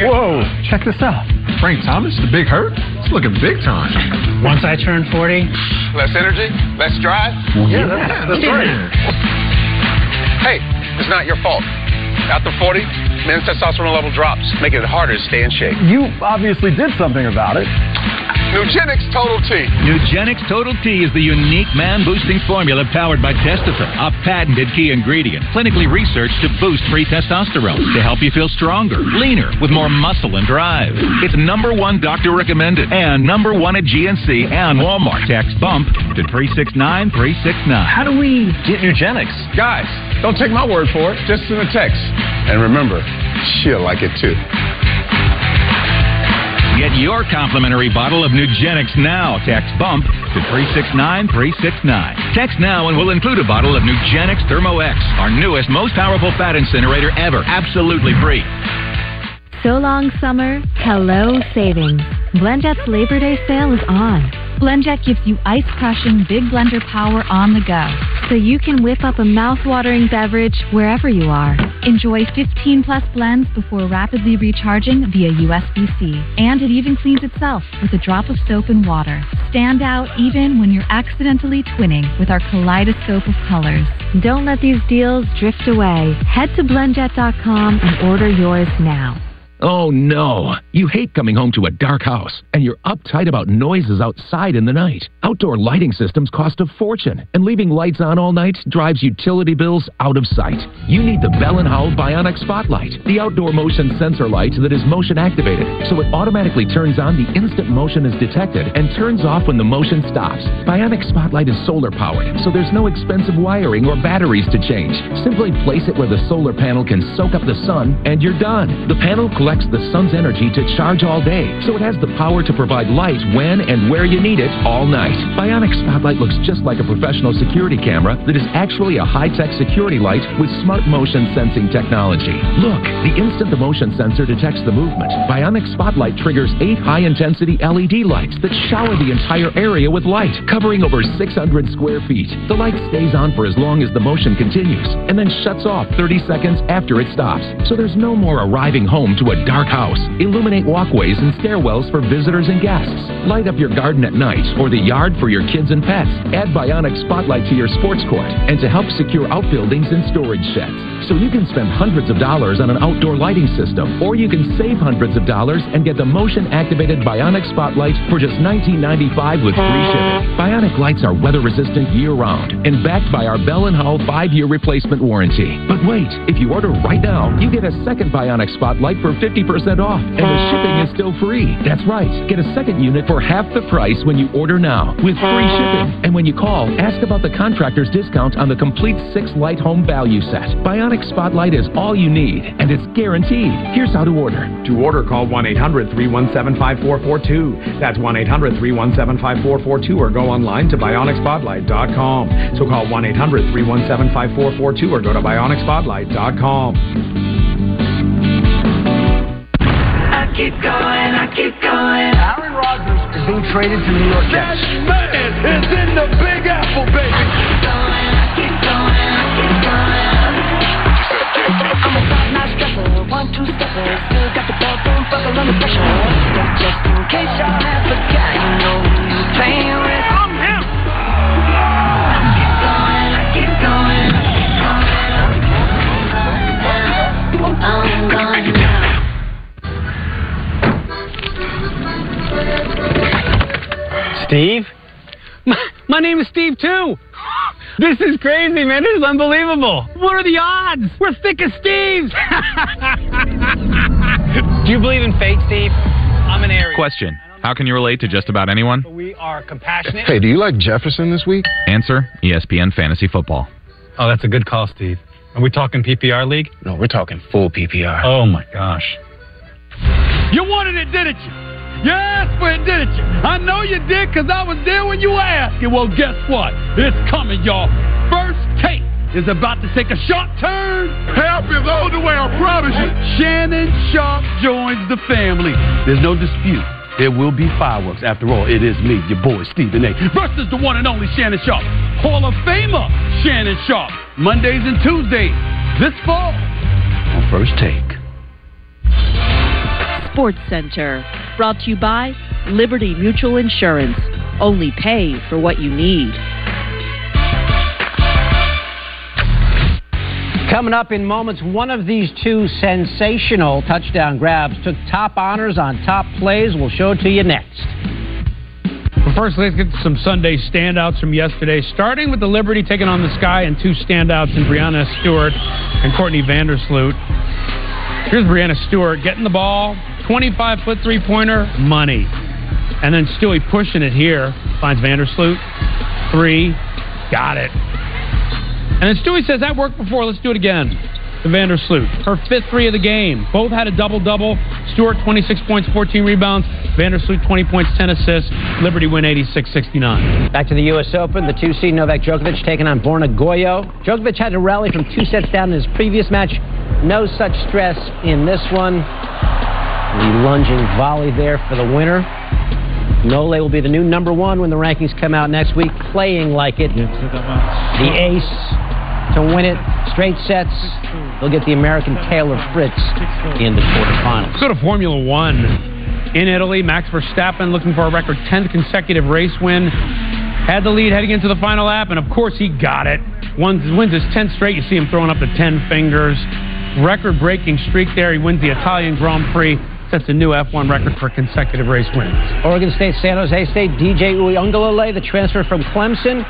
Whoa, check this out. Frank Thomas, the big hurt. It's looking big time. Once I turn 40. Less energy, less drive. Yeah, that's, that's right. Hey, it's not your fault. After 40, men's testosterone level drops, making it harder to stay in shape. You obviously did something about it. Nugenix Total T. Nugenix Total T is the unique man boosting formula powered by Testofen, a patented key ingredient, clinically researched to boost free testosterone to help you feel stronger, leaner, with more muscle and drive. It's number one doctor recommended and number one at GNC and Walmart. Text BUMP to 369 369. How do we get Nugenix? Guys, don't take my word for it. Just send a text. And remember, she'll like it too. Get your complimentary bottle of Nugenix now. Text BUMP to 369 369. Text now and we'll include a bottle of Nugenix Thermo X, our newest, most powerful fat incinerator ever. Absolutely free. So long, summer. Hello, savings. BlendJet's Labor Day sale is on. BlendJet gives you ice crushing big blender power on the go, so you can whip up a mouth-watering beverage wherever you are. Enjoy 15 plus blends before rapidly recharging via USB-C, and it even cleans itself with a drop of soap and water. Stand out even when you're accidentally twinning with our kaleidoscope of colors. Don't let these deals drift away. Head to blendjet.com and order yours now. Oh no! You hate coming home to a dark house, and you're uptight about noises outside in the night. Outdoor lighting systems cost a fortune, and leaving lights on all night drives utility bills out of sight. You need the Bell & Howell Bionic Spotlight, the outdoor motion sensor light that is motion activated, so it automatically turns on the instant motion is detected and turns off when the motion stops. Bionic Spotlight is solar powered, so there's no expensive wiring or batteries to change. Simply place it where the solar panel can soak up the sun, and you're done. The panel collects the sun's energy to charge all day, so it has the power to provide light when and where you need it all night. Bionic Spotlight looks just like a professional security camera that is actually a high-tech security light with smart motion sensing technology. Look, the instant the motion sensor detects the movement, Bionic Spotlight triggers eight high-intensity LED lights that shower the entire area with light, covering over 600 square feet. The light stays on for as long as the motion continues, and then shuts off 30 seconds after it stops. So there's no more arriving home to a dark house. Illuminate walkways and stairwells for visitors and guests. Light up your garden at night or the yard for your kids and pets. Add Bionic Spotlight to your sports court and to help secure outbuildings and storage sheds. So you can spend hundreds of dollars on an outdoor lighting system, or you can save hundreds of dollars and get the motion activated Bionic Spotlight for just $19.95 with free shipping. Bionic lights are weather resistant year round and backed by our Bell & Howell 5 year replacement warranty. But wait, if you order right now, you get a second Bionic Spotlight for 50% off, and the shipping is still free. That's right. Get a second unit for half the price when you order now with free shipping. And when you call, ask about the contractor's discount on the complete six light home value set. Bionic Spotlight is all you need, and it's guaranteed. Here's how to order. To order, call 1 800 317 5442. That's 1 800 317 5442 or go online to bionicspotlight.com. So call 1 800 317 5442 or go to bionicspotlight.com. I keep going, I keep going. Aaron Rodgers is being traded to the New York Jets. man is in the Big Apple, baby. I keep going, I keep going, I keep going. I'm a top-notch dresser, one-two stepper. Still got the belt, don't buckle under pressure. Just in case y'all have forgot, you know who you playing with. My, my name is Steve, too. This is crazy, man. This is unbelievable. What are the odds? We're thick as Steve's. Do you believe in fate, Steve? I'm an Aries. Question. How can you relate to just about anyone? We are compassionate. Hey, do you like Jefferson this week? Answer ESPN Fantasy Football. Oh, that's a good call, Steve. Are we talking PPR league? No, we're talking full PPR. Oh, my gosh. You wanted it, didn't you? For it, didn't you? I know you did because I was there when you asked. And well, guess what? It's coming, y'all. First take is about to take a sharp turn. Help is on the way, I promise you. Shannon Sharpe joins the family. There's no dispute. There will be fireworks. After all, it is me, your boy Stephen A. Versus the one and only Shannon Sharpe. Hall of Famer Shannon Sharpe. Mondays and Tuesdays this fall on First Take. Sports Center, brought to you by Liberty Mutual Insurance. Only pay for what you need. Coming up in moments, one of these two sensational touchdown grabs took top honors on top plays. We'll show it to you next. But first, let's get some Sunday standouts from yesterday. Starting with the Liberty taking on the Sky and two standouts in Breanna Stewart and Courtney Vandersloot. Here's Breanna Stewart getting the ball, 25 foot three pointer, money. And then Stewie pushing it here, finds Vandersloot, three, got it. And then Stewie says, That worked before, let's do it again. To Vandersloot, her fifth three of the game. Both had a double double. Stewart, 26 points, 14 rebounds. Vandersloot, 20 points, 10 assists. Liberty win 86 69. Back to the U.S. Open, the two seed Novak Djokovic taking on Borna Gojo. Djokovic had to rally from two sets down in his previous match. No such stress in this one. The lunging volley there for the winner. Nole will be the new number one when the rankings come out next week, playing like it. The ace to win it, straight sets. They'll get the American Taylor Fritz in the quarterfinals. Let's go to Formula One. In Italy, Max Verstappen looking for a record 10th consecutive race win. Had the lead heading into the final lap, and of course he got it. Wins, wins his 10th straight. You see him throwing up the 10 fingers. Record breaking streak there. He wins the Italian Grand Prix. Sets a new F1 record for consecutive race wins. Oregon State, San Jose State, DJ Uiagalelei, the transfer from Clemson,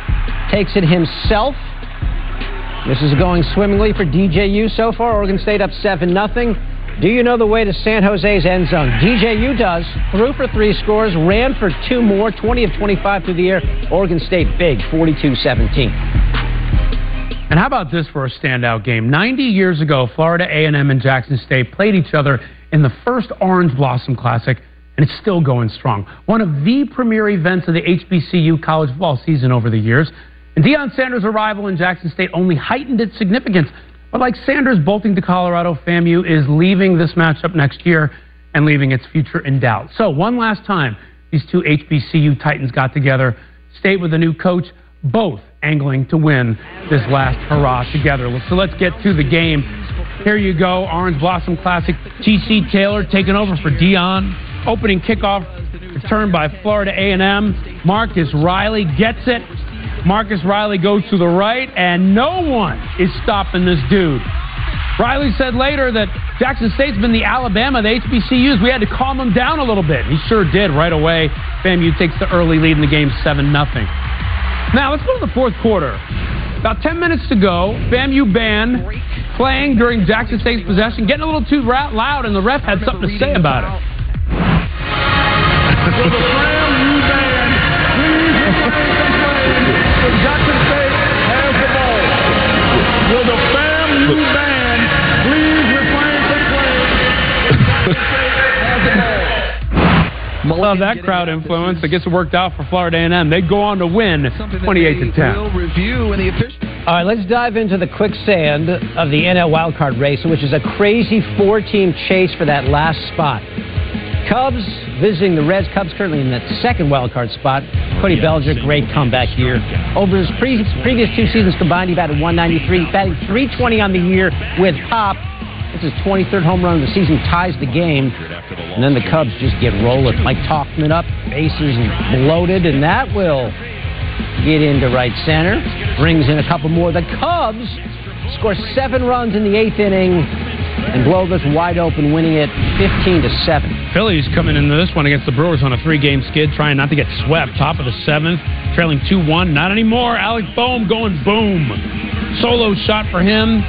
takes it himself. This is going swimmingly for DJU so far. Oregon State up 7 0. Do you know the way to San Jose's end zone? DJU does. Threw for three scores, ran for two more, 20 of 25 through the air. Oregon State big, 42 17. And how about this for a standout game? 90 years ago, Florida A&M and Jackson State played each other in the first Orange Blossom Classic, and it's still going strong. One of the premier events of the HBCU college football season over the years. And Deion Sanders' arrival in Jackson State only heightened its significance. But like Sanders bolting to Colorado, FAMU is leaving this matchup next year and leaving its future in doubt. So one last time, these two HBCU Titans got together, State with a new coach, both angling to win this last hurrah together. So let's get to the game. Here you go, Orange Blossom Classic. TC Taylor taking over for Deion. Opening kickoff return by Florida A&M. Marcus Riley gets it. Marcus Riley goes to the right, and no one is stopping this dude. Riley said later that Jackson State's been the Alabama, the HBCUs. We had to calm him down a little bit. He sure did right away. FAMU takes the early lead in the game 7 0. Now, let's go to the fourth quarter. About 10 minutes to go. FAMU band playing during Jackson State's possession, getting a little too loud, and the ref had something to say about it. Bam Yu-Ban. Jackson State has the ball. Will the FAMU band please playing? Love that crowd influence. I guess it worked out for Florida A&M. They go on to win 28 to 10. review in the official. All right, let's dive into the quicksand of the NL wildcard race, which is a crazy four-team chase for that last spot. Cubs visiting the Reds. Cubs currently in that second wildcard spot. Cody Bellinger, great comeback year. Over his pre- previous two seasons combined, he batted 193, batting 320 on the year with Pop. This his 23rd home run of the season, ties the game. And then the Cubs just get rolling. Mike Tauchman up, bases bloated, and that will get into right center. Brings in a couple more. The Cubs score seven runs in the eighth inning. and blow this wide open, winning it 15 to 7. Phillies coming into this one against the Brewers on a three-game skid, trying not to get swept. Top of the seventh, trailing 2-1. Not anymore. Alec Bohm going boom. Solo shot for him.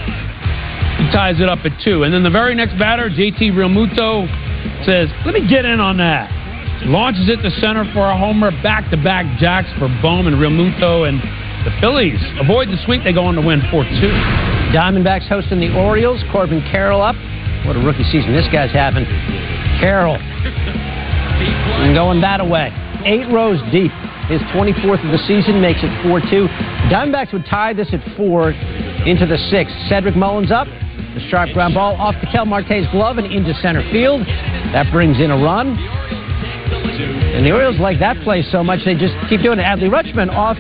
Ties it up at two. And then the very next batter, JT Realmuto, says, let me get in on that. Launches it to center for a homer. Back-to-back jacks for Bohm and Realmuto. And the Phillies avoid the sweep. They go on to win 4-2. Diamondbacks hosting the Orioles. Corbin Carroll up. What a rookie season this guy's having. Carroll. And going that away. Eight rows deep. His 24th of the season makes it 4-2. Diamondbacks would tie this at four into the sixth. Cedric Mullins up. The sharp ground ball off Ketel Marte's glove and into center field. That brings in a run. And the Orioles like that play so much they just keep doing it. Adley Rutschman off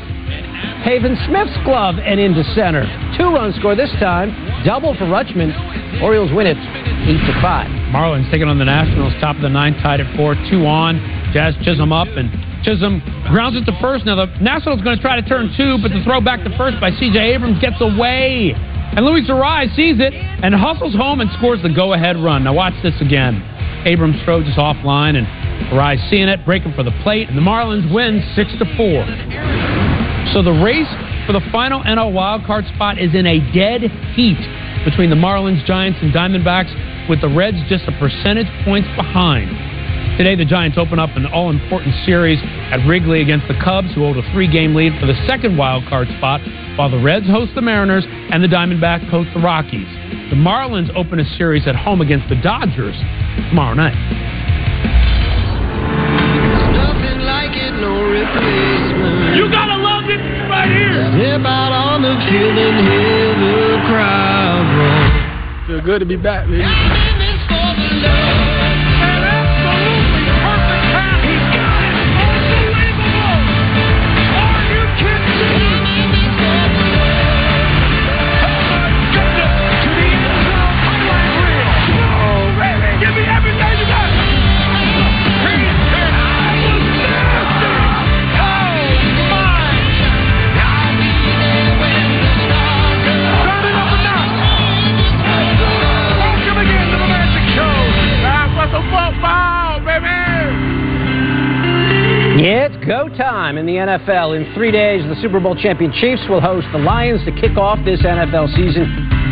Pavin Smith's glove and into center. Two runs score this time. Double for Rutschman. Orioles win it 8 to 5. Marlins taking on the Nationals, top of the ninth, tied at four, two on. Jazz Chisholm up, and Chisholm grounds it to first. Now the Nationals going to try to turn two, but the throw back to first by C.J. Abrams gets away, and Luis Arraez sees it and hustles home and scores the go-ahead run. Now watch this again. Abrams throws just offline, and Arise seeing it, breaking for the plate, and the Marlins win six to four. So the race for the final NL wildcard spot is in a dead heat between the Marlins, Giants, and Diamondbacks, with the Reds just a percentage points behind. Today, the Giants open up an all important series at Wrigley against the Cubs, who hold a three game lead for the second wild card spot, while the Reds host the Mariners and the Diamondbacks host the Rockies. The Marlins open a series at home against the Dodgers tomorrow night. You gotta love it right here. Step out on the field and hear the crowd roar. Feel good to be back, baby. Time in the NFL. In three days, the Super Bowl champion Chiefs will host the Lions to kick off this NFL season.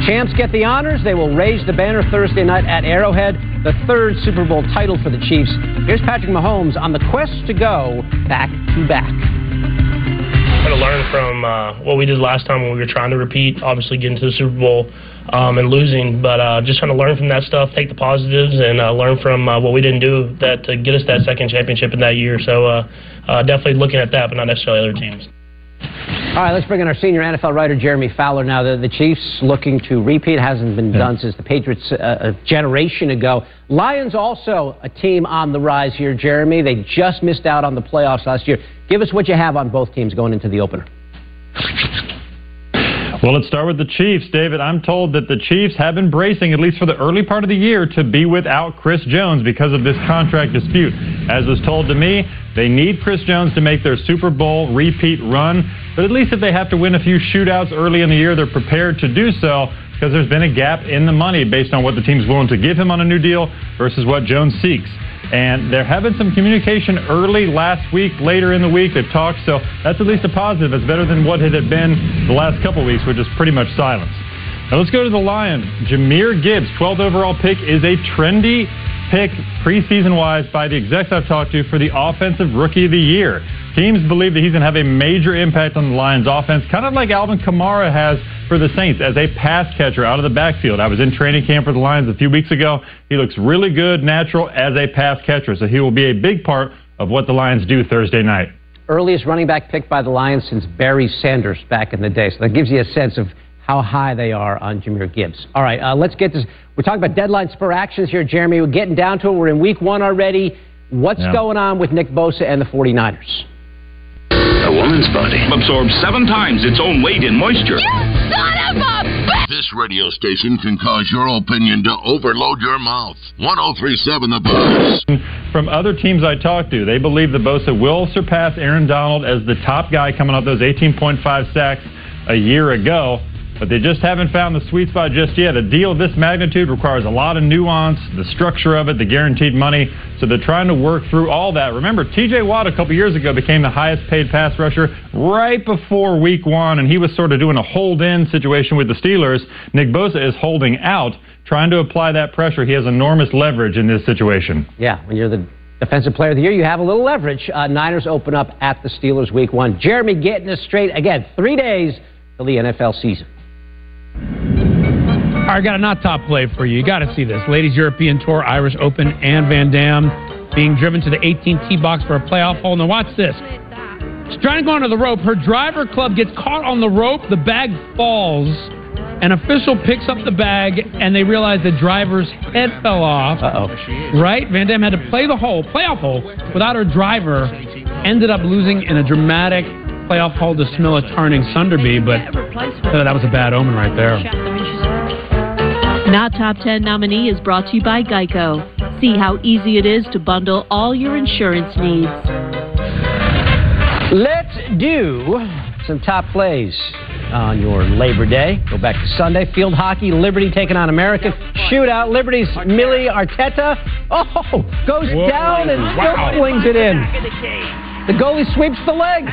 Champs get the honors. They will raise the banner Thursday night at Arrowhead, the third Super Bowl title for the Chiefs. Here's Patrick Mahomes on the quest to go back to back. Trying to learn from uh, what we did last time when we were trying to repeat, obviously getting to the Super Bowl um, and losing, but uh, just trying to learn from that stuff, take the positives, and uh, learn from uh, what we didn't do that to get us that second championship in that year. So uh, uh, definitely looking at that, but not necessarily other teams. All right, let's bring in our senior NFL writer, Jeremy Fowler. Now, the, the Chiefs looking to repeat hasn't been done since the Patriots uh, a generation ago. Lions also a team on the rise here, Jeremy. They just missed out on the playoffs last year. Give us what you have on both teams going into the opener. Well, let's start with the Chiefs. David, I'm told that the Chiefs have been bracing, at least for the early part of the year, to be without Chris Jones because of this contract dispute. As was told to me, they need Chris Jones to make their Super Bowl repeat run, but at least if they have to win a few shootouts early in the year, they're prepared to do so because there's been a gap in the money based on what the team's willing to give him on a new deal versus what Jones seeks. And there have been some communication early last week, later in the week, they've talked, so that's at least a positive. It's better than what it had been the last couple weeks, which is pretty much silence. Now let's go to the Lions. Jahmyr Gibbs, 12th overall pick, is a trendy pick preseason wise by the execs I've talked to for the offensive rookie of the year. Teams believe that he's going to have a major impact on the Lions offense, kind of like Alvin Kamara has for the Saints as a pass catcher out of the backfield. I was in training camp for the Lions a few weeks ago. He looks really good, natural as a pass catcher, so he will be a big part of what the Lions do Thursday night. Earliest running back picked by the Lions since Barry Sanders back in the day. So that gives you a sense of how high they are on Jahmyr Gibbs. All right, uh, let's get this. We're talking about deadline spur actions here, Jeremy. We're getting down to it. We're in week one already. What's Yeah. going on with Nick Bosa and the 49ers? A woman's body absorbs seven times its own weight in moisture. You son of a. This radio station can cause your opinion to overload your mouth. 1037 The Buzz. From other teams I talked to, they believe that Bosa will surpass Aaron Donald as the top guy coming off those 18.5 sacks a year ago. But they just haven't found the sweet spot just yet. A deal of this magnitude requires a lot of nuance, the structure of it, the guaranteed money. So they're trying to work through all that. Remember, TJ Watt a couple years ago became the highest paid pass rusher right before week one, and he was sort of doing a hold in situation with the Steelers. Nick Bosa is holding out, trying to apply that pressure. He has enormous leverage in this situation. Yeah, when you're the defensive player of the year, you have a little leverage. Uh, Niners open up at the Steelers week one. Jeremy getting us straight again. Three days till the NFL season. All right, got a not top play for you. You got to see this. Ladies European Tour, Irish Open, and Van Dam being driven to the 18 tee box for a playoff hole. Now watch this. She's trying to go onto the rope. Her driver club gets caught on the rope. The bag falls. An official picks up the bag, and they realize the driver's head fell off. Uh-oh. Right? Van Dam had to play the hole, playoff hole, without her driver. Ended up losing in a dramatic playoff hole to Smilla Tarning Sunderby, but uh, that was a bad omen right there. Not Top 10 nominee is brought to you by Geico. See how easy it is to bundle all your insurance needs. Let's do some top plays on your Labor Day. Go back to Sunday. Field hockey, Liberty taking on American. Shootout, Liberty's Millie Arteta. Oh, goes Whoa. down and still flings it in. The goalie sweeps the leg,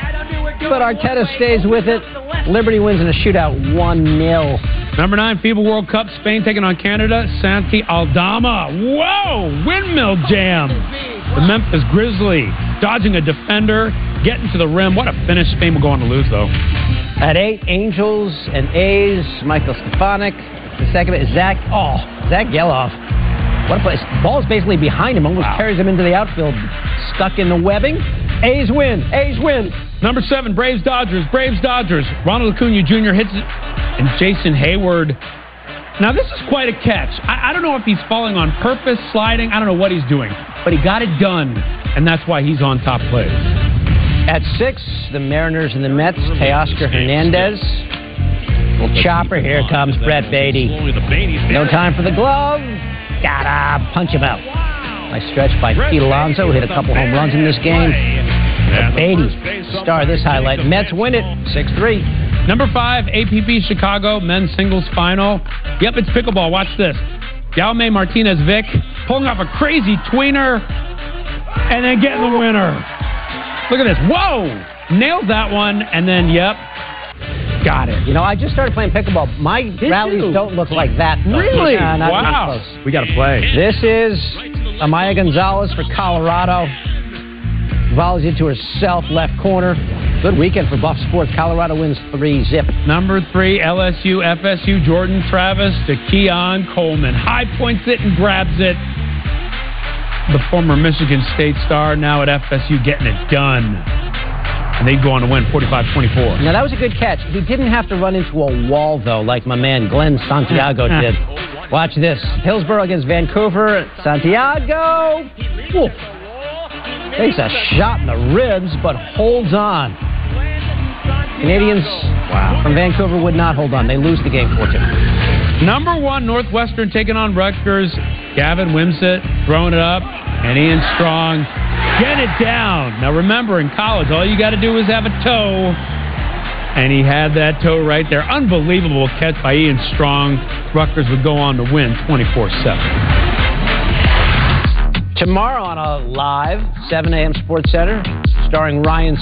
but Arteta stays with it. Liberty wins in a shootout 1 0. Number nine, FIBA World Cup, Spain taking on Canada. Santi Aldama. Whoa! Windmill jam. The Memphis Grizzly dodging a defender, getting to the rim. What a finish. Spain will go on to lose, though. At eight, Angels and A's, Michael Stefanic. The second is Zach, oh, Zack Gelof. What a place. Ball's basically behind him, almost carries him into the outfield. Stuck in the webbing. A's win. A's win. Number seven, Braves Dodgers. Braves Dodgers. Ronald Acuna Jr. hits it, and Jason Heyward. Now, this is quite a catch. I, I don't know if he's falling on purpose, sliding. I don't know what he's doing, but he got it done, and that's why he's on top plays. At six, the Mariners and the Mets. Teoscar Hernandez. Little chopper. Here comes Brett Baty. No time for the glove. Gotta punch him out. Nice stretch by Pete Alonso. Hit a couple home runs in this game. But Baty, star of this highlight. Mets win it 6 3. Number five, APP Chicago men's singles final. Yep, it's pickleball. Watch this. Jaume Martinez Vich pulling off a crazy tweener and then getting the winner. Look at this. Whoa! Nailed that one, and then, yep, got it. You know, I just started playing pickleball. My rallies you? don't look like that. though. Really? Nah, not even wow. close. We got to play. This is Amaya Gonzalez for Colorado. Volleys into herself, left corner. Good weekend for Buff Sports. Colorado wins three zip. Number three, LSU, FSU, Jordan Travis to Keon Coleman. High points it and grabs it. The former Michigan State star, now at FSU, getting it done. And they go on to win 45 24. Now, that was a good catch. He didn't have to run into a wall, though, like my man Glenn Santiago did. Watch this. Hillsborough against Vancouver. Santiago. Takes a shot in the ribs, but holds on. Canadians from Vancouver would not hold on. They lose the game 4 2. Number one, Northwestern taking on Rutgers. Gavin Wimsatt throwing it up, and Ian Strong getting it down. Now remember, in college, all you got to do is have a toe, and he had that toe right there. Unbelievable catch by Ian Strong. Rutgers would go on to win 24 7. Tomorrow on a live 7 a.m. Sports Center, starring Ryan